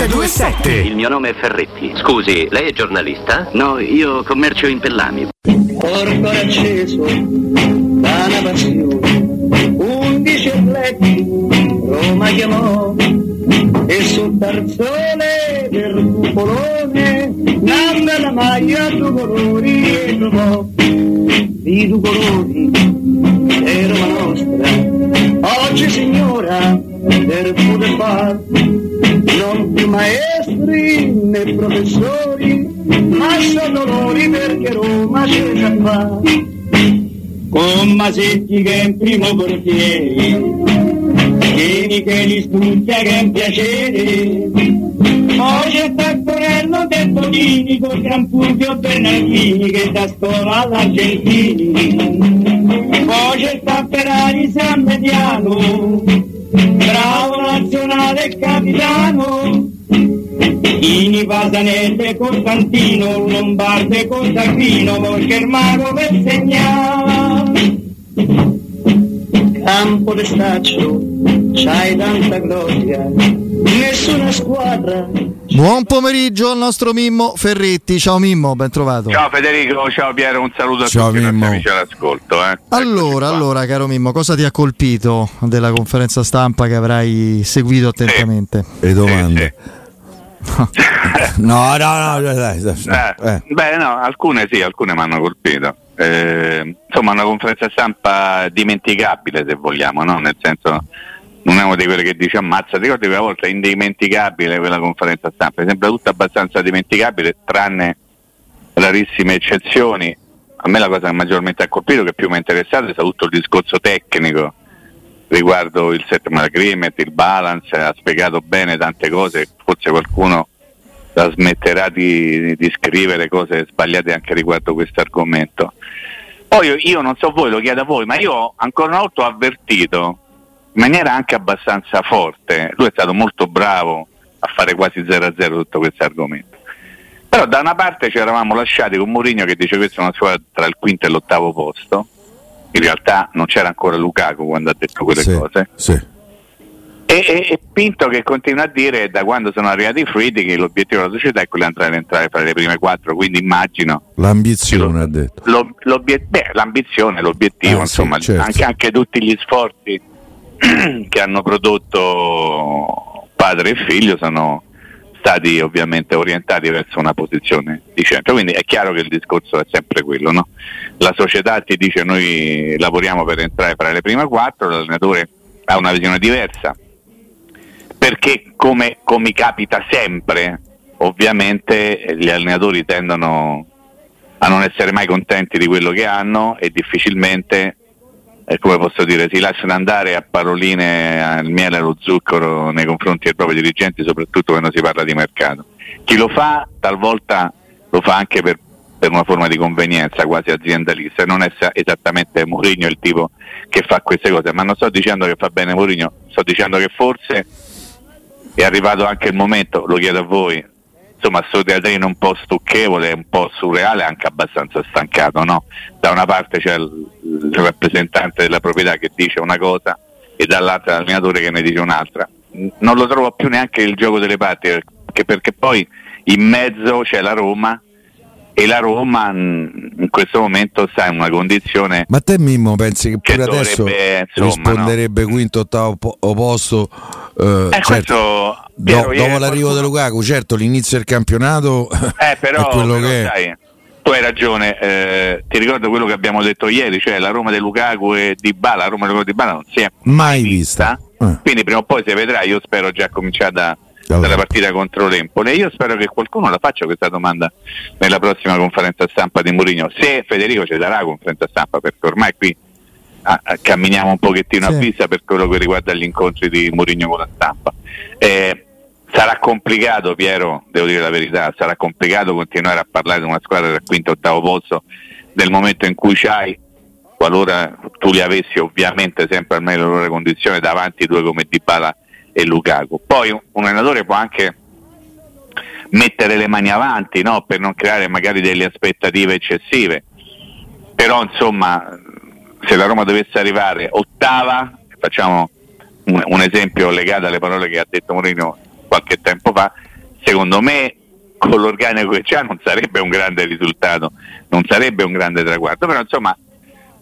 927. Il mio nome è Ferretti. Scusi, lei è giornalista? No, io commercio in pellami. Porto acceso da una passione, undici atleti Roma chiamò e sul tarzone del cupolone nanna la maglia due colori e trovò di due colori è Roma nostra oggi signora per poter far non più maestri né professori ma sono dolori perché Roma c'è già fa con Masetti che è in primo portiere Vieni che li studia che è un piacere. Poi c'è Taccorello del Tonini con Gran Fulvio Bernardini che da scuola all'Argentini. Poi c'è Tapperari San Mediano nazionale e capitano. Ini Pasanelle Costantino Lombarde Costantino poi Germano per segnare. Campo de staccio c'hai tanta gloria. Nessuna squadra Buon pomeriggio al nostro Mimmo Ferretti. Ciao Mimmo, ben trovato. Ciao Federico, ciao Piero, un saluto a Ciao, tutti i nostri Mimmo. amici all'ascolto. Eh. Allora, allora, caro Mimmo, cosa ti ha colpito della conferenza stampa che avrai seguito attentamente? Le domande. no, no, no, dai, dai, Eh, eh. Beh, no, alcune sì, alcune mi hanno colpito. Eh, insomma, una conferenza stampa dimenticabile, se vogliamo, no? Nel senso, non è una di quelle che dice ammazza, ti ricordi quella volta, è indimenticabile quella conferenza stampa, sembra tutta abbastanza dimenticabile, tranne rarissime eccezioni. A me la cosa che maggiormente ha colpito, che più mi è interessato, è stato tutto il discorso tecnico riguardo il settlement agreement, il balance, ha spiegato bene tante cose, forse qualcuno la smetterà di, di scrivere cose sbagliate anche riguardo questo argomento. Poi io, io non so voi, lo chiedo a voi, ma io ancora una volta ho avvertito in maniera anche abbastanza forte, lui è stato molto bravo a fare quasi 0-0 tutto questo argomento. Però da una parte ci eravamo lasciati con Mourinho che dice questa è una squadra tra il quinto e l'ottavo posto, in realtà non c'era ancora Lukaku quando ha detto quelle Sì, cose, sì. e, e- e Pinto che continua a dire da quando sono arrivati i Fruiti che l'obiettivo della società è quello di entrare, entrare fra le prime quattro, quindi immagino L'ambizione ha detto. lo- l'obiet- beh, l'ambizione, l'obiettivo, sì, insomma, certo. anche, anche tutti gli sforzi che hanno prodotto padre e figlio sono stati ovviamente orientati verso una posizione di centro. Quindi è chiaro che il discorso è sempre quello, no? La società ti dice noi lavoriamo per entrare fra le prime quattro, l'allenatore ha una visione diversa, perché come, come capita sempre, ovviamente gli allenatori tendono a non essere mai contenti di quello che hanno e difficilmente, eh, come posso dire, si lasciano andare a paroline al miele e allo zucchero nei confronti dei propri dirigenti, soprattutto quando si parla di mercato. Chi lo fa talvolta lo fa anche per, per una forma di convenienza quasi aziendalista, non è sa- esattamente Mourinho il tipo che fa queste cose, ma non sto dicendo che fa bene Mourinho, sto dicendo che forse è arrivato anche il momento, lo chiedo a voi, insomma sto teatrino un po' stucchevole, un po' surreale, anche abbastanza stancato, no? Da una parte c'è il, il rappresentante della proprietà che dice una cosa e dall'altra l'allenatore che ne dice un'altra. Non lo trovo più neanche il gioco delle parti, perché, perché poi in mezzo c'è la Roma e la Roma mh, in questo momento sta in una condizione Ma te Mimmo pensi che Che pure adesso dovrebbe, insomma, risponderebbe quinto, ottavo po- posto? eh, Eh, certo, questo, Piero, dopo l'arrivo qualcuno- di Lukaku, certo l'inizio del campionato Eh, però, è quello però, che è. sai, tu hai ragione, eh, ti ricordo quello che abbiamo detto ieri, cioè la Roma di Lukaku e Di Bala, la Roma di Bala non si è Mai vista. Eh. quindi prima o poi si vedrà, io spero già cominciata Allora. dalla partita contro l'Empoli io spero che qualcuno la faccia questa domanda nella prossima conferenza stampa di Mourinho, se Federico ci darà conferenza stampa perché ormai qui ah, ah, camminiamo un pochettino Sì. a vista per quello che riguarda gli incontri di Mourinho con la stampa. Eh, sarà complicato, Piero, devo dire la verità, sarà complicato continuare a parlare di una squadra del quinto ottavo posto nel momento in cui c'hai, qualora tu li avessi ovviamente sempre al meglio delle loro condizioni, davanti due come Dybala e Lukaku. Poi un, allenatore può anche mettere le mani avanti no? per non creare magari delle aspettative eccessive, però insomma se la Roma dovesse arrivare ottava, facciamo un, un esempio legato alle parole che ha detto Mourinho qualche tempo fa, secondo me con l'organico che c'ha non sarebbe un grande risultato, non sarebbe un grande traguardo, però insomma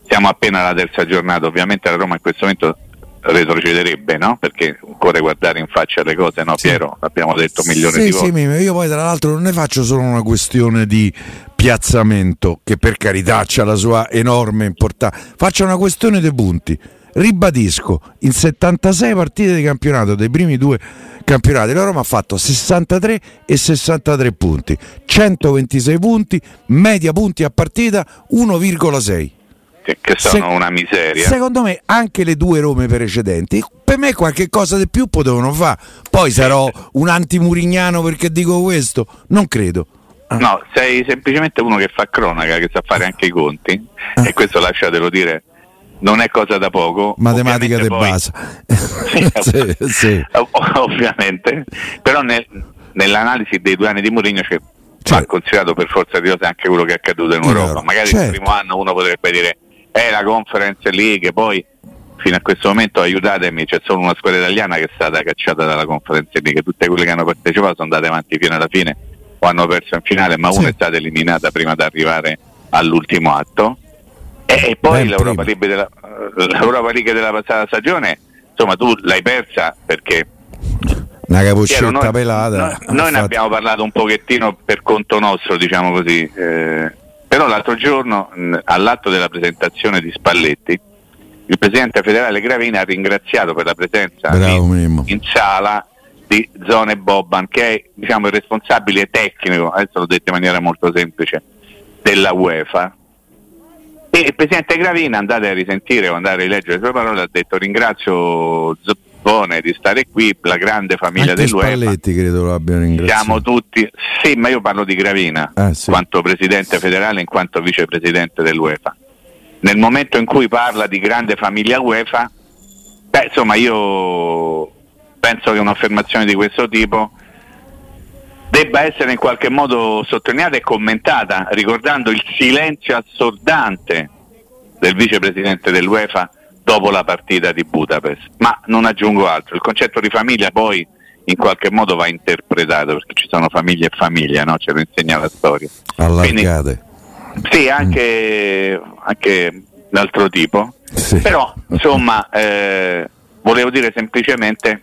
siamo appena alla terza giornata, ovviamente la Roma in questo momento retrocederebbe, no? Perché occorre guardare in faccia le cose, no Piero? L'abbiamo detto milioni Sì, di sì, volte. Mimmo, io poi tra l'altro non ne faccio solo una questione di piazzamento, che per carità ha la sua enorme importanza, faccio una questione dei punti. Ribadisco, in 76 partite di campionato, dei primi due campionati, la Roma ha fatto 63 e 63 punti, 126 punti, media punti a partita 1,6. Che, che sono Se- una miseria. Secondo me anche le due Rome precedenti, per me qualche cosa di più potevano fare. Poi sarò un antimurignano perché dico questo? Non credo. No, sei semplicemente uno che fa cronaca, che sa fare anche i conti, Ah. e questo lasciatelo dire, non è cosa da poco. Matematica di base. Sì, Sì, sì. ov- ovviamente, però nel- nell'analisi dei due anni di Mourinho c'è Cioè- va considerato per forza di cose anche quello che è accaduto in Europa. Magari certo. il primo anno uno potrebbe dire è la Conference League, poi fino a questo momento aiutatemi, c'è solo una squadra italiana che è stata cacciata dalla Conference League, tutte quelle che hanno partecipato sono andate avanti fino alla fine o hanno perso in finale, ma Sì. una è stata eliminata prima di arrivare all'ultimo atto. E, e poi Ben l'Europa. League, della, l'Europa League della passata stagione, insomma tu l'hai persa perché Una Piero, capocetta noi, pelata. noi- noi ne abbiamo parlato un pochettino per conto nostro, diciamo così. eh, però l'altro giorno, mh, all'atto della presentazione di Spalletti, il presidente federale Gravina ha ringraziato per la presenza Bravo, in, in sala di Zone Boban, che è diciamo, il responsabile tecnico, adesso l'ho detto in maniera molto semplice, della UEFA. E il presidente Gravina, andate a risentire o andare a rileggere le sue parole, ha detto ringrazio Zoppone di stare qui, la grande famiglia Anche dell'UEFA. Spalletti credo lo abbiano ringraziato. Siamo tutti, sì, ma io parlo di Gravina, Ah, sì. quanto presidente federale in quanto vicepresidente dell'UEFA. Nel momento in cui parla di grande famiglia UEFA, beh, insomma, io penso che un'affermazione di questo tipo debba essere in qualche modo sottolineata e commentata, ricordando il silenzio assordante del vicepresidente dell'UEFA dopo la partita di Budapest. Ma non aggiungo altro, il concetto di famiglia poi in qualche modo va interpretato perché ci sono famiglie e famiglie, no? ce lo insegna la storia. Quindi- Allargate. sì, anche, anche d'altro tipo. Sì. Però, insomma, eh, volevo dire semplicemente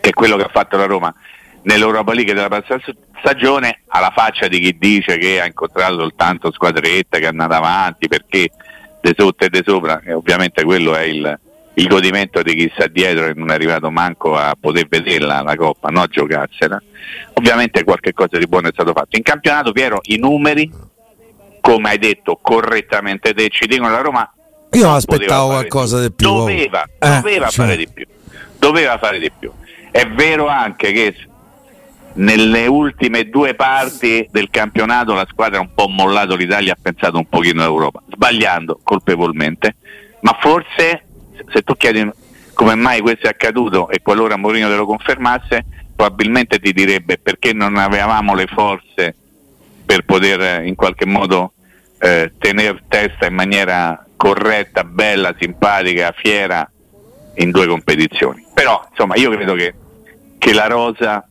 che quello che ha fatto la Roma nell'Europa League della passata stagione, alla faccia di chi dice che ha incontrato soltanto squadretta, che è andata avanti perché de sotto e de sopra, e ovviamente quello è il, il godimento di chi sta dietro e non è arrivato manco a poter vederla la coppa, no a giocarsela. Ovviamente qualche cosa di buono è stato fatto. In campionato, Piero, i numeri, come hai detto correttamente te, ci dicono la Roma Io non aspettavo qualcosa di più. Doveva, Eh, doveva cioè, fare di più. Doveva fare di più. È vero anche che nelle ultime due parti del campionato la squadra ha un po' mollato l'Italia, ha pensato un pochino all'Europa, sbagliando colpevolmente, ma forse se tu chiedi come mai questo è accaduto e qualora Mourinho te lo confermasse, probabilmente ti direbbe perché non avevamo le forze per poter eh, in qualche modo eh, tenere testa in maniera corretta, bella, simpatica, fiera in due competizioni. Però insomma io credo che, che la rosa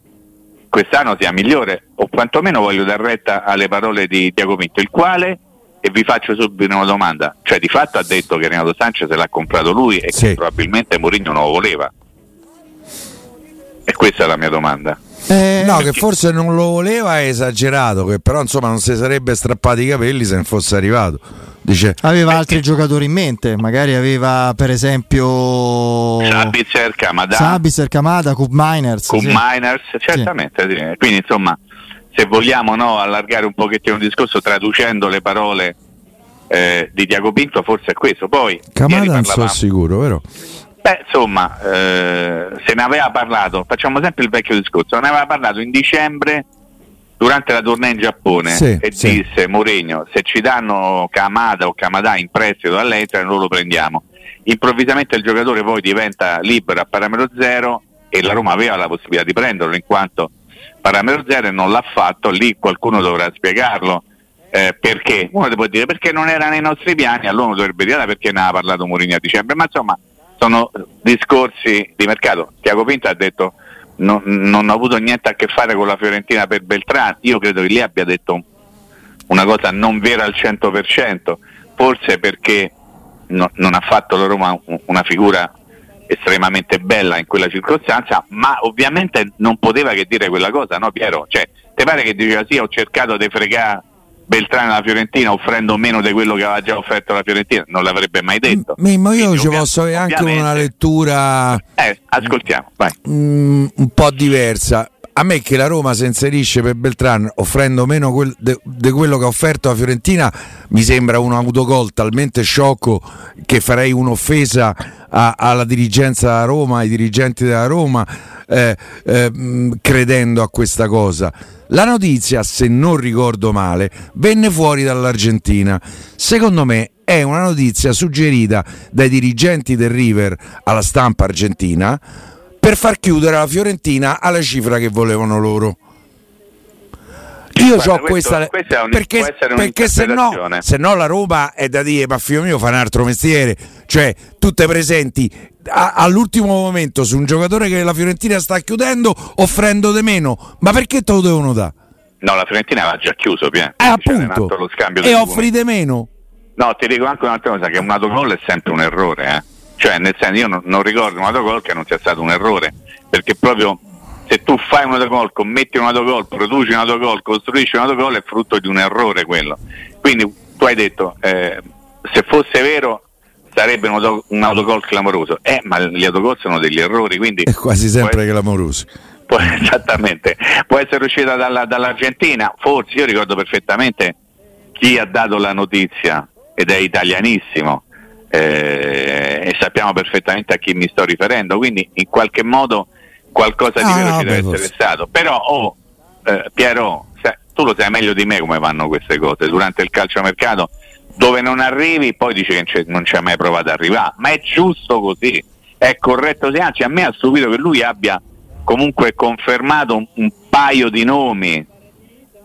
quest'anno sia migliore, o quantomeno voglio dar retta alle parole di Tiago Pinto, il quale, e vi faccio subito una domanda, cioè di fatto ha detto che Renato Sanchez l'ha comprato lui e Sì. che probabilmente Mourinho non lo voleva. E questa è la mia domanda. Eh, No, che forse non lo voleva è esagerato, che però insomma non si sarebbe strappati i capelli se non fosse arrivato. Dice, Aveva altri giocatori in mente, magari aveva per esempio Sabitzer, Kamada, Sabitzer, Kamada, Cup Miners. con sì. Miners, certamente. sì. Quindi insomma, se vogliamo no, allargare un pochettino il discorso traducendo le parole eh, di Tiago Pinto, forse è questo. Poi ieri Camada non sono sicuro, vero? Beh, insomma, eh, se ne aveva parlato, facciamo sempre il vecchio discorso, ne aveva parlato in dicembre durante la tournée in Giappone Sì, e sì. disse Mourinho, se ci danno Kamada o Kamada in prestito dall'Inter noi lo prendiamo. Improvvisamente il giocatore poi diventa libero a parametro zero e la Roma aveva la possibilità di prenderlo in quanto parametro zero e non l'ha fatto, lì qualcuno dovrà spiegarlo. eh, perché? Uno ti può dire perché non era nei nostri piani, allora uno dovrebbe dire "Ah, perché ne aveva parlato Mourinho a dicembre, ma insomma sono discorsi di mercato. Tiago Pinto ha detto non, non ho avuto niente a che fare con la Fiorentina per Beltrán, io credo che lì abbia detto una cosa non vera al 100%, forse perché no- non ha fatto la Roma un- una figura estremamente bella in quella circostanza, ma ovviamente non poteva che dire quella cosa, no Piero? Cioè, ti pare che diceva sì, ho cercato di fregare Beltrán alla Fiorentina offrendo meno di quello che aveva già offerto la Fiorentina? Non l'avrebbe mai detto. Mimmo, io Quindi, ci posso avere anche una lettura Eh, ascoltiamo, vai. mm, un po' diversa. A me che la Roma si inserisce per Beltran offrendo meno di quello che ha offerto la Fiorentina mi sembra un autogol talmente sciocco che farei un'offesa a- alla dirigenza della Roma, ai dirigenti della Roma, eh, eh, mh, credendo a questa cosa. La notizia, se non ricordo male, venne fuori dall'Argentina. Secondo me è una notizia suggerita dai dirigenti del River alla stampa argentina per far chiudere la Fiorentina alla cifra che volevano loro. Io Guarda, ho questo- questa questa è un- perché, perché se no, se no la Roma è da dire ma figlio mio fa un altro mestiere cioè tu te presenti a- all'ultimo momento su un giocatore che la Fiorentina sta chiudendo offrendo di meno ma perché te lo devono dare? No, la Fiorentina aveva già chiuso, Pier. Eh appunto lo scambio e offri di meno No, ti dico anche un'altra cosa, che un autogol è sempre un errore, eh. Cioè, nel senso, io non, non ricordo un autogol che non sia stato un errore, perché proprio se tu fai un autogol, commetti un autogol, produci un autogol, costruisci un autogol, è frutto di un errore quello. Quindi tu hai detto, eh, se fosse vero sarebbe un, auto- un autogol clamoroso, eh, ma gli autogol sono degli errori, quindi... è quasi sempre clamorosi. Può- esattamente, può essere uscita dalla- dall'Argentina, forse io ricordo perfettamente chi ha dato la notizia ed è italianissimo eh, e sappiamo perfettamente a chi mi sto riferendo, quindi in qualche modo qualcosa di Ah, vero no, ci deve essere forse. stato, però oh, eh, Piero, sai- tu lo sai meglio di me come vanno queste cose, durante il calciomercato dove non arrivi poi dici che non c'è- non ci ha mai provato ad arrivare, ma è giusto così, è corretto così, anzi a me ha stupito che lui abbia comunque confermato un, un paio di nomi,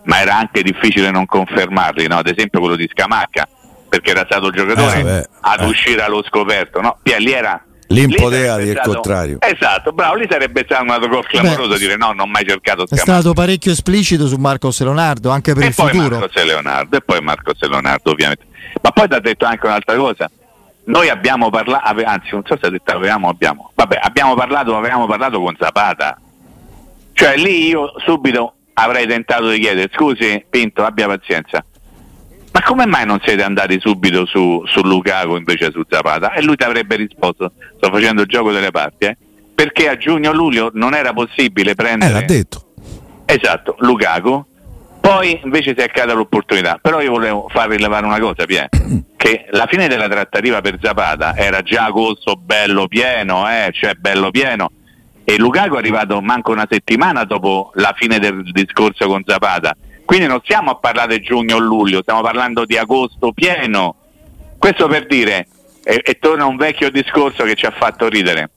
ma era anche difficile non confermarli, no? ad esempio quello di Scamacca, perché era stato il giocatore Eh, beh, ad eh. uscire allo scoperto, no? Pia, lì era Lì lì poteva sarebbe dire il contrario. Esatto, bravo, lì sarebbe stato un autogol clamoroso Beh, dire no, non ho mai cercato È Scamacca. stato parecchio esplicito su Marcos Leonardo anche per E il poi futuro. Marcos e Leonardo, e poi Marcos e Leonardo ovviamente. Ma poi ti ha detto anche un'altra cosa. Noi abbiamo parlato, anzi non so se ha detto avevamo, abbiamo, vabbè, abbiamo parlato, avevamo parlato con Zapata. Cioè lì io subito avrei tentato di chiedere, scusi Pinto, abbia pazienza, ma come mai non siete andati subito su, su Lukaku invece su Zapata? E lui ti avrebbe risposto, sto facendo il gioco delle parti, eh? perché a giugno-luglio non era possibile eh prendere... l'ha detto Esatto, Lukaku. Poi invece si è accada l'opportunità. Però io volevo far rilevare una cosa, Pie, che la fine della trattativa per Zapata era già agosto bello pieno, eh, cioè bello pieno. E Lukaku è arrivato manco una settimana dopo la fine del discorso con Zapata. Quindi non stiamo a parlare di giugno o luglio, stiamo parlando di agosto pieno. Questo per dire, e, e torna un vecchio discorso che ci ha fatto ridere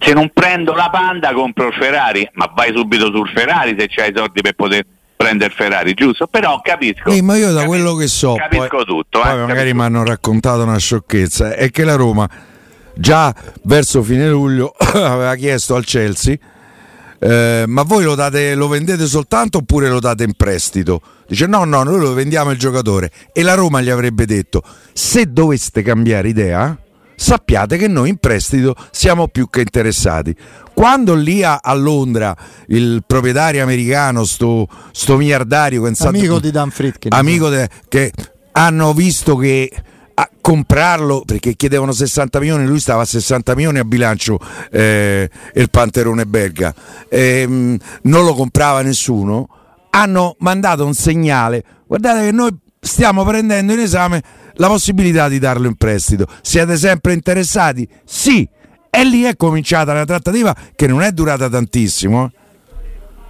se non prendo la Panda compro il Ferrari, ma vai subito sul Ferrari se c'hai i soldi per poter prendere il Ferrari, giusto? Però capisco. Sì, ma io da capisco- quello che so, capisco poi, tutto. poi eh, magari capisco. mi hanno raccontato una sciocchezza, è che la Roma già verso fine luglio aveva chiesto al Chelsea, eh, ma voi lo, date, lo vendete soltanto oppure lo date in prestito? Dice no, no, noi lo vendiamo il giocatore e la Roma gli avrebbe detto, se doveste cambiare idea, sappiate che noi in prestito siamo più che interessati. Quando lì a, a Londra il proprietario americano, sto, sto miliardario, Amico di Dan Fritkin. amico de- che hanno visto che a comprarlo perché chiedevano 60 milioni, lui stava a 60 milioni a bilancio eh, il panterone belga, Ehm, non lo comprava nessuno. Hanno mandato un segnale: guardate che noi stiamo prendendo in esame la possibilità di darlo in prestito. Siete sempre interessati? Sì. E lì è cominciata la trattativa che non è durata tantissimo. eh.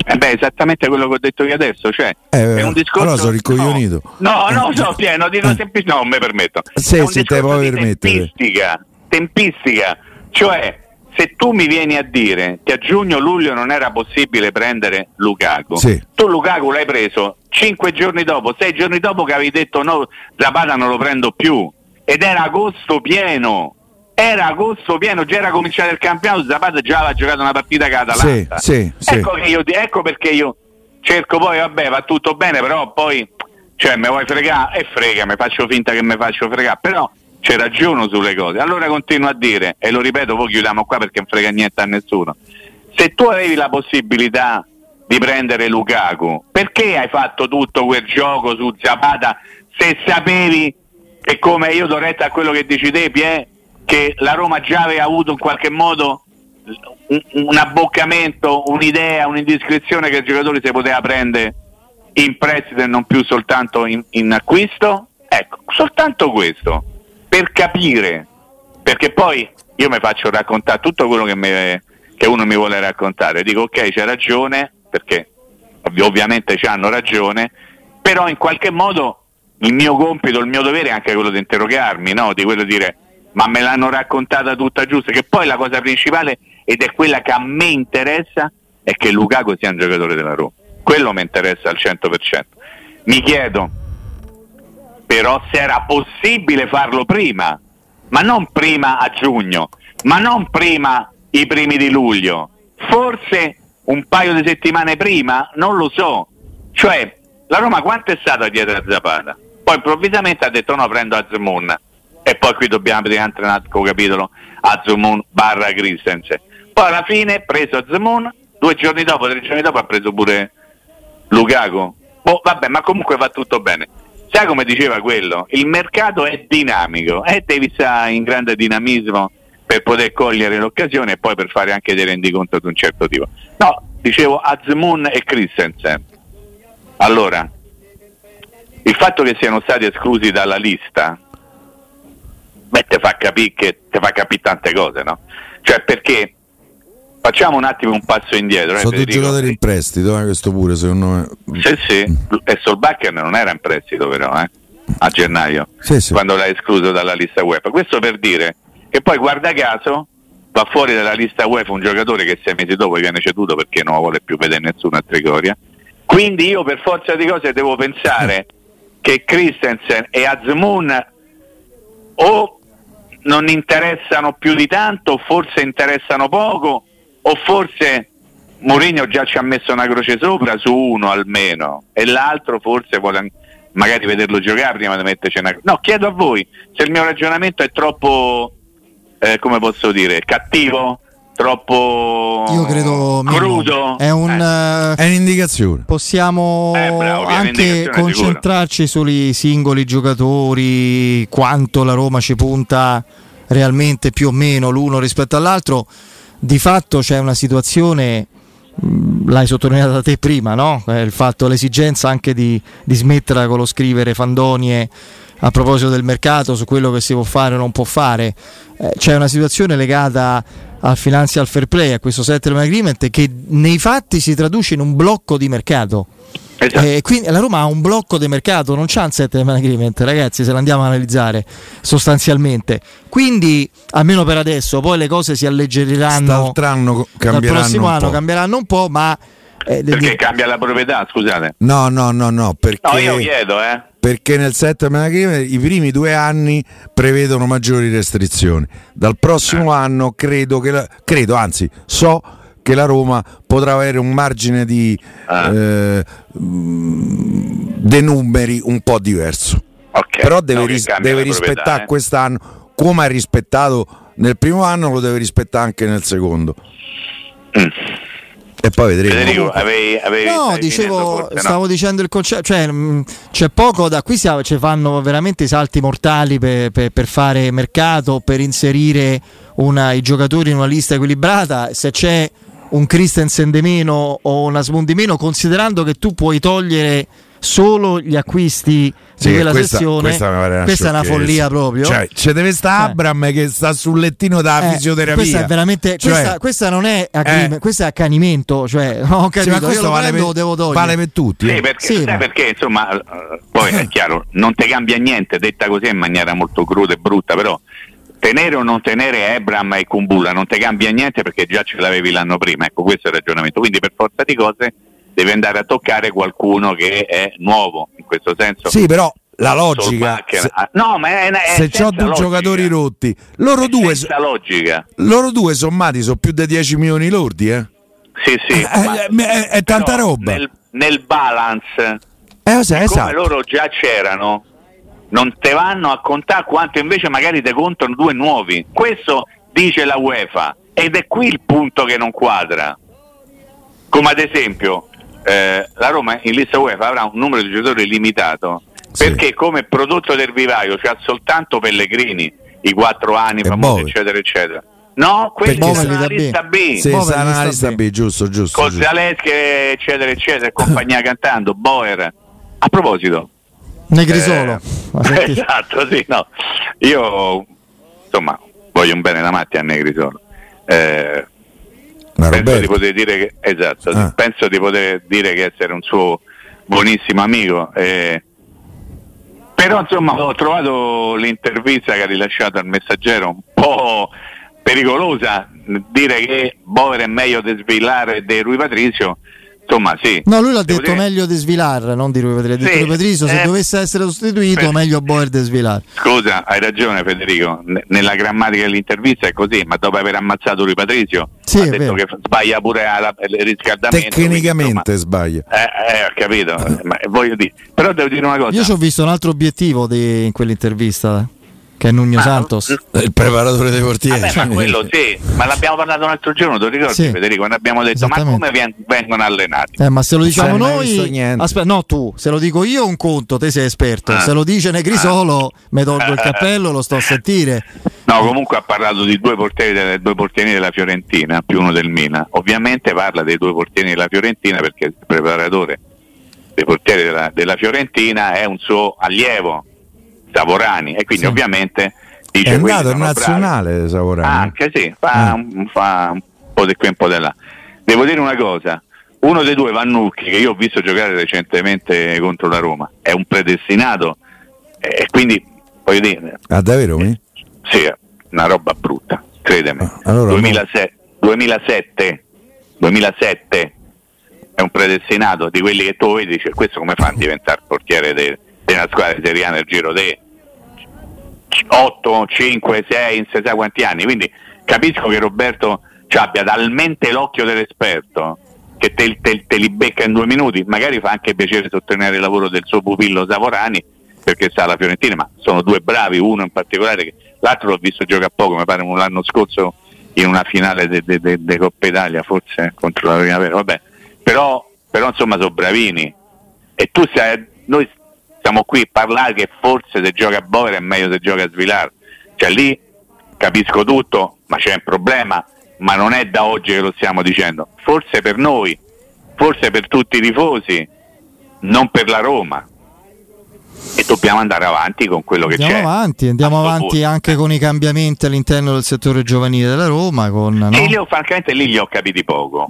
Eh beh, esattamente quello che ho detto io adesso, cioè Eh, è un discorso allora sono ricoglionito. No, no, Eh. sono pieno, dico Eh. semplice, no, mi permetto. Un sì, te puoi di permettere. Tempistica, tempistica, cioè se tu mi vieni a dire che a giugno-luglio non era possibile prendere Lukaku, Sì. tu Lukaku l'hai preso 5 giorni dopo, 6 giorni dopo che avevi detto no, Zapata non lo prendo più ed era agosto pieno. Era agosto pieno, già era cominciato il campionato, Zapata già aveva giocato una partita con Sì, l'Atalanta. sì, sì. Ecco, che io, ecco perché io cerco poi, vabbè, va tutto bene, però poi, cioè, mi vuoi fregare? E frega, mi faccio finta che mi faccio fregare, però c'è ragione sulle cose. Allora continuo a dire, e lo ripeto, poi chiudiamo qua perché non frega niente a nessuno. Se tu avevi la possibilità di prendere Lukaku, perché hai fatto tutto quel gioco su Zapata se sapevi che come io do retta a quello che dici te, Pie, che la Roma già aveva avuto in qualche modo un, un abboccamento, un'idea, un'indiscrezione che il giocatore si poteva prendere in prestito e non più soltanto in, in acquisto? Ecco, soltanto questo, per capire, perché poi io mi faccio raccontare tutto quello che, me- che uno mi vuole raccontare, dico ok c'è ragione, perché ovvi- ovviamente ci hanno ragione, però in qualche modo il mio compito, il mio dovere è anche quello di interrogarmi, no? di quello di dire ma me l'hanno raccontata tutta giusta, che poi la cosa principale ed è quella che a me interessa è che Lukaku sia un giocatore della Roma. Quello mi interessa al 100%. Mi chiedo però se era possibile farlo prima, ma non prima a giugno, ma non prima i primi di luglio, forse un paio di settimane prima, non lo so. Cioè, la Roma quanto è stata dietro a Zapata? Poi improvvisamente ha detto no, prendo Azmoun e poi qui dobbiamo anche un altro capitolo Azmoun barra Christensen. Poi alla fine preso Azmoun, due giorni dopo, tre giorni dopo ha preso pure Lukaku. Boh, vabbè, ma comunque va tutto bene. Sai come diceva quello? Il mercato è dinamico e devi stare in grande dinamismo per poter cogliere l'occasione e poi per fare anche dei rendiconto di un certo tipo. No, dicevo Azmoun e Christensen. Allora, il fatto che siano stati esclusi dalla lista, beh, ti fa capire che ti fa capire tante cose, no? Cioè perché facciamo un attimo un passo indietro. eh, Sono Federico? giocatori in prestito, eh, questo pure secondo me. Sì, sì, e Solbakken non era in prestito però, eh, a gennaio, Sì, sì. quando l'ha escluso dalla lista UEFA. Questo per dire che poi guarda caso va fuori dalla lista UEFA un giocatore che sei mesi dopo viene ceduto perché non vuole più vedere nessuno a Trigoria. Quindi io per forza di cose devo pensare che Christensen e Azmoun o non interessano più di tanto, forse interessano poco, o forse Mourinho già ci ha messo una croce sopra su uno almeno e l'altro forse vuole magari vederlo giocare prima di metterci una No, chiedo a voi se il mio ragionamento è troppo eh, come posso dire, cattivo, troppo Io credo crudo. è un Eh. eh, È un'indicazione. possiamo Eh, bravo, anche concentrarci sui singoli giocatori, quanto la Roma ci punta realmente più o meno l'uno rispetto all'altro. Di fatto c'è una situazione, mh, l'hai sottolineata te prima, no? Eh, il fatto, l'esigenza anche di, di smetterla con lo scrivere fandonie a proposito del mercato, su quello che si può fare o non può fare. Eh, c'è una situazione legata al financial fair play, a questo settlement agreement che nei fatti si traduce in un blocco di mercato. Esatto. Eh, quindi la Roma ha un blocco di mercato, non c'ha un settlement agreement, ragazzi, se l'andiamo a analizzare sostanzialmente. Quindi, almeno per adesso, poi le cose si alleggeriranno. Anno Dal cambieranno prossimo un anno cambieranno un po', ma eh, Perché di- cambia la proprietà, scusate. No, no, no, no, perché, No, io chiedo, eh. Perché nel settlement agreement i primi due anni prevedono maggiori restrizioni. Dal prossimo Eh. anno credo che la- credo, anzi, so che la Roma potrà avere un margine di Ah. eh, dei numeri un po' diverso. Ok. Però deve, No, ris- deve rispettare eh. quest'anno come ha rispettato nel primo anno, lo deve rispettare anche nel secondo. Mm. E poi vedremo. Federico, avevi, avevi No, dicevo, forse, no? stavo dicendo il concetto, cioè mh, c'è poco da qui, si- ci fanno veramente i salti mortali per, per- per fare mercato, per inserire una- i giocatori in una lista equilibrata, se c'è un Christensen di meno o una Asmun di meno, considerando che tu puoi togliere solo gli acquisti Sì, di quella questa- sezione, questa mi pare una questa è una follia proprio. Cioè, ci deve stare Cioè. Abram che sta sul lettino da Eh, fisioterapia. Questa è veramente. Cioè, questa, questa non è agreement, Eh. questo è accanimento. Cioè, ho sì, capito, ma io questo lo vale prendo, per, devo togliere. vale per tutti. Sì, eh. perché, Sì, sai ma- perché insomma, eh, poi è chiaro, non ti cambia niente, detta così in maniera molto cruda e brutta, però tenere o non tenere Ebram e Kumbula non ti cambia niente perché già ce l'avevi l'anno prima, ecco questo è il ragionamento, quindi per forza di cose devi andare a toccare qualcuno che è nuovo, in questo senso Sì, però la logica. Se, ah, no, ma è, è se ho due logica. giocatori rotti, loro È due, loro due sommati sono più di 10 milioni lordi, eh? Sì, sì. Eh, ma- eh, è, è tanta roba. Nel, nel balance, Eh, come esatto. loro già c'erano, non te vanno a contare quanto invece magari te contano due nuovi. Questo dice la UEFA ed è qui il punto che non quadra. Come ad esempio, eh, la Roma in lista UEFA avrà un numero di giocatori limitato Sì. perché come prodotto del vivaio c'ha soltanto Pellegrini, i quattro anni famosi, eccetera, eccetera. No, Perché sono B. lista B. Sì, sarà una lista B. B, giusto, giusto. con. Zaleschi, eccetera, eccetera, e compagnia cantando, Boer. A proposito, Negrisolo. eh, esatto, sì, no. Io insomma voglio un bene da matti a Negrisolo. Eh, penso di poter dire che esatto, Ah. penso di poter dire che essere un suo buonissimo amico. eh. però insomma ho trovato l'intervista che ha rilasciato al messaggero un po' pericolosa, dire che Boer è meglio di Svillare e di Rui Patrizio, insomma sì. No, lui l'ha Devo detto dire- meglio di Svilar, non di Rui detto Sì, Rui Patrizio, se eh, dovesse essere sostituito, beh. meglio Boer di Svilar. Scusa, hai ragione Federico, N- nella grammatica dell'intervista è così, ma dopo aver ammazzato Rui Patrizio Sì, ha detto vero. che sbaglia pure alla- il riscaldamento. tecnicamente sbaglia. quindi, insomma, eh, eh, ho capito, ma voglio dire. Però devo dire una cosa. Io ci ho visto un altro obiettivo di- in quell'intervista, eh, che è Nuno Ma- Santos. Il preparatore dei portieri. Vabbè, ma quello sì, ma l'abbiamo parlato un altro giorno, te lo ricordi Sì. Federico? Quando abbiamo detto ma come vengono allenati? Eh, ma se lo diciamo noi, aspetta, no, tu, se lo dico io un conto, te sei esperto. Ah. Se lo dice Negrisolo, mi tolgo il Ah. cappello, lo sto a sentire. No, comunque ha parlato di due portieri, delle, due portieri della Fiorentina, più uno del Milan. Ovviamente parla dei due portieri della Fiorentina perché il preparatore dei portieri della, della Fiorentina è un suo allievo, Savorani, e quindi Sì. ovviamente dice È andato in sono bravi. nazionale Savorani. Anche sì, fa, un, fa un po' di qui e un po' di là. Devo dire una cosa, uno dei due, Vannucchi, che io ho visto giocare recentemente contro la Roma, è un predestinato e quindi voglio dire, Ah, davvero? mi? sì, una roba brutta, credemi. Ah, allora, 2007, 2007, 2007 è un predestinato di quelli che tu vedi, dice questo come fa a diventare portiere de- della squadra di Serie A nel giro di 8, 5, 6, non si sa quanti anni. Quindi capisco che Roberto ci abbia talmente l'occhio dell'esperto che te, te- te li becca in due minuti. Magari fa anche piacere sottolineare il lavoro del suo pupillo Savorani perché sta alla Fiorentina, ma sono due bravi, uno in particolare che l'altro l'ho visto giocare poco, mi pare l'anno scorso in una finale di Coppa Italia, forse contro la Primavera, vabbè. Però, però insomma sono bravini. E tu sai, noi siamo qui a parlare che forse se gioca a Boer è meglio se gioca a Svilar. Cioè lì capisco tutto, ma c'è un problema, ma non è da oggi che lo stiamo dicendo. Forse per noi, forse per tutti i tifosi, non per la Roma. E dobbiamo andare avanti con quello che Andiamo c'è. avanti, andiamo avanti punto. anche con i cambiamenti all'interno del settore giovanile della Roma. Con, no? E ho, francamente lì li ho capiti poco.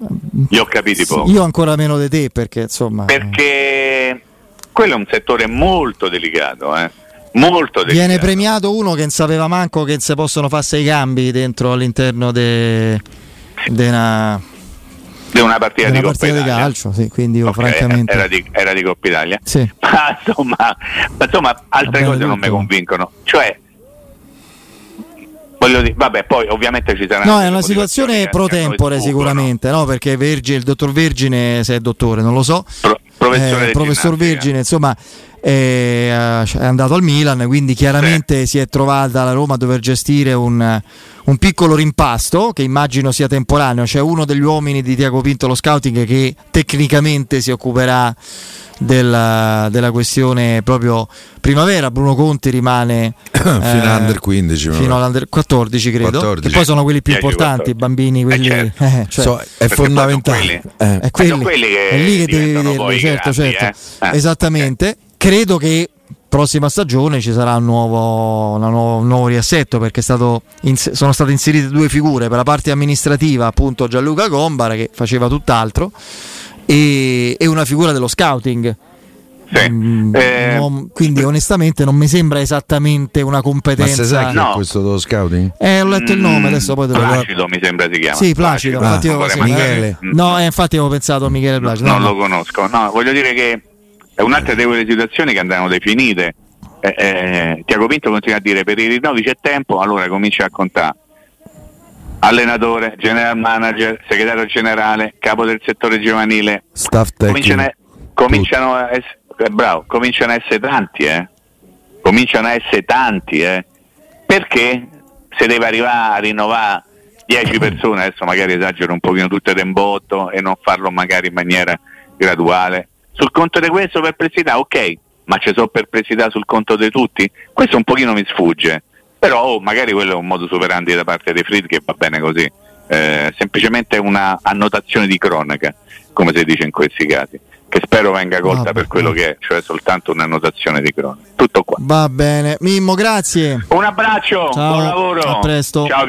Li ho capiti poco. Io ancora meno di te perché insomma Perché quello è un settore molto delicato, eh. Molto delicato. viene premiato uno che non sapeva manco che si possono fare sei cambi dentro all'interno di una, di una partita di di una Coppa partita di calcio. Sì, quindi io Ok, francamente era, di, era di Coppa Italia. Sì. Ma insomma, ma insomma altre cose non mi convincono. Cioè, dire, vabbè, poi ovviamente ci saranno. No, è una situazione pro tempore sicuramente, no? Perché Vergine, il dottor Vergine, se è dottore, non lo so, Pro- professore eh, professor. Vergine, insomma, eh, è andato al Milan, quindi chiaramente si è trovata la Roma a dover gestire un, un piccolo rimpasto che immagino sia temporaneo. C'è uno degli uomini di Tiago Pinto, lo scouting, che tecnicamente si occuperà della, della questione proprio primavera. Bruno Conti rimane fino eh, all'under 15. mi fino all'under 14 credo 14. che poi sono quelli più 10, importanti i 14. bambini quelli certo. eh, cioè, So, è fondamentale. sono Eh. è, quelli, quelli che è lì che devi vederli certo grandi, certo eh. Eh, esattamente credo che prossima stagione ci sarà un nuovo, nuovo, un nuovo riassetto perché è stato ins- sono state inserite due figure per la parte amministrativa appunto Gianluca Gombara che faceva tutt'altro e, e una figura dello scouting Sì. Mm, Eh, non- quindi onestamente non mi sembra esattamente una Ma competenza se sai chi No. è questo dello scouting? eh, ho letto il nome, adesso poi te lo Placido mi sembra si chiama. Sì, Placido. Ah, infatti avevo- Ancora sì, Michele. Mm. No, eh, infatti avevo pensato a Michele Placido. non no, lo conosco. No, voglio dire che è un'altra di quelle situazioni che andranno definite eh, eh, Tiago Pinto continua a dire per i rinnovi c'è tempo, allora comincia a contare allenatore, general manager, segretario generale, capo del settore giovanile, Staff cominciano, a- cominciano a essere, eh, bravo, cominciano a essere tanti, eh? cominciano a essere tanti, eh? perché se deve arrivare a rinnovare 10 persone, adesso magari esagero un pochino tutto il botto e non farlo magari in maniera graduale, sul conto di questo perplessità, ok, ma ci sono perplessità sul conto di tutti? Questo un pochino mi sfugge, però oh, magari quello è un modo superandi da parte dei Fried che va bene così, eh, semplicemente una annotazione di cronaca, come si dice in questi casi, che spero venga colta per quello che è, cioè soltanto un'annotazione di cronaca. Tutto qua. Va bene. Mimmo, grazie. Un abbraccio, Ciao, buon lavoro. a presto. Ciao,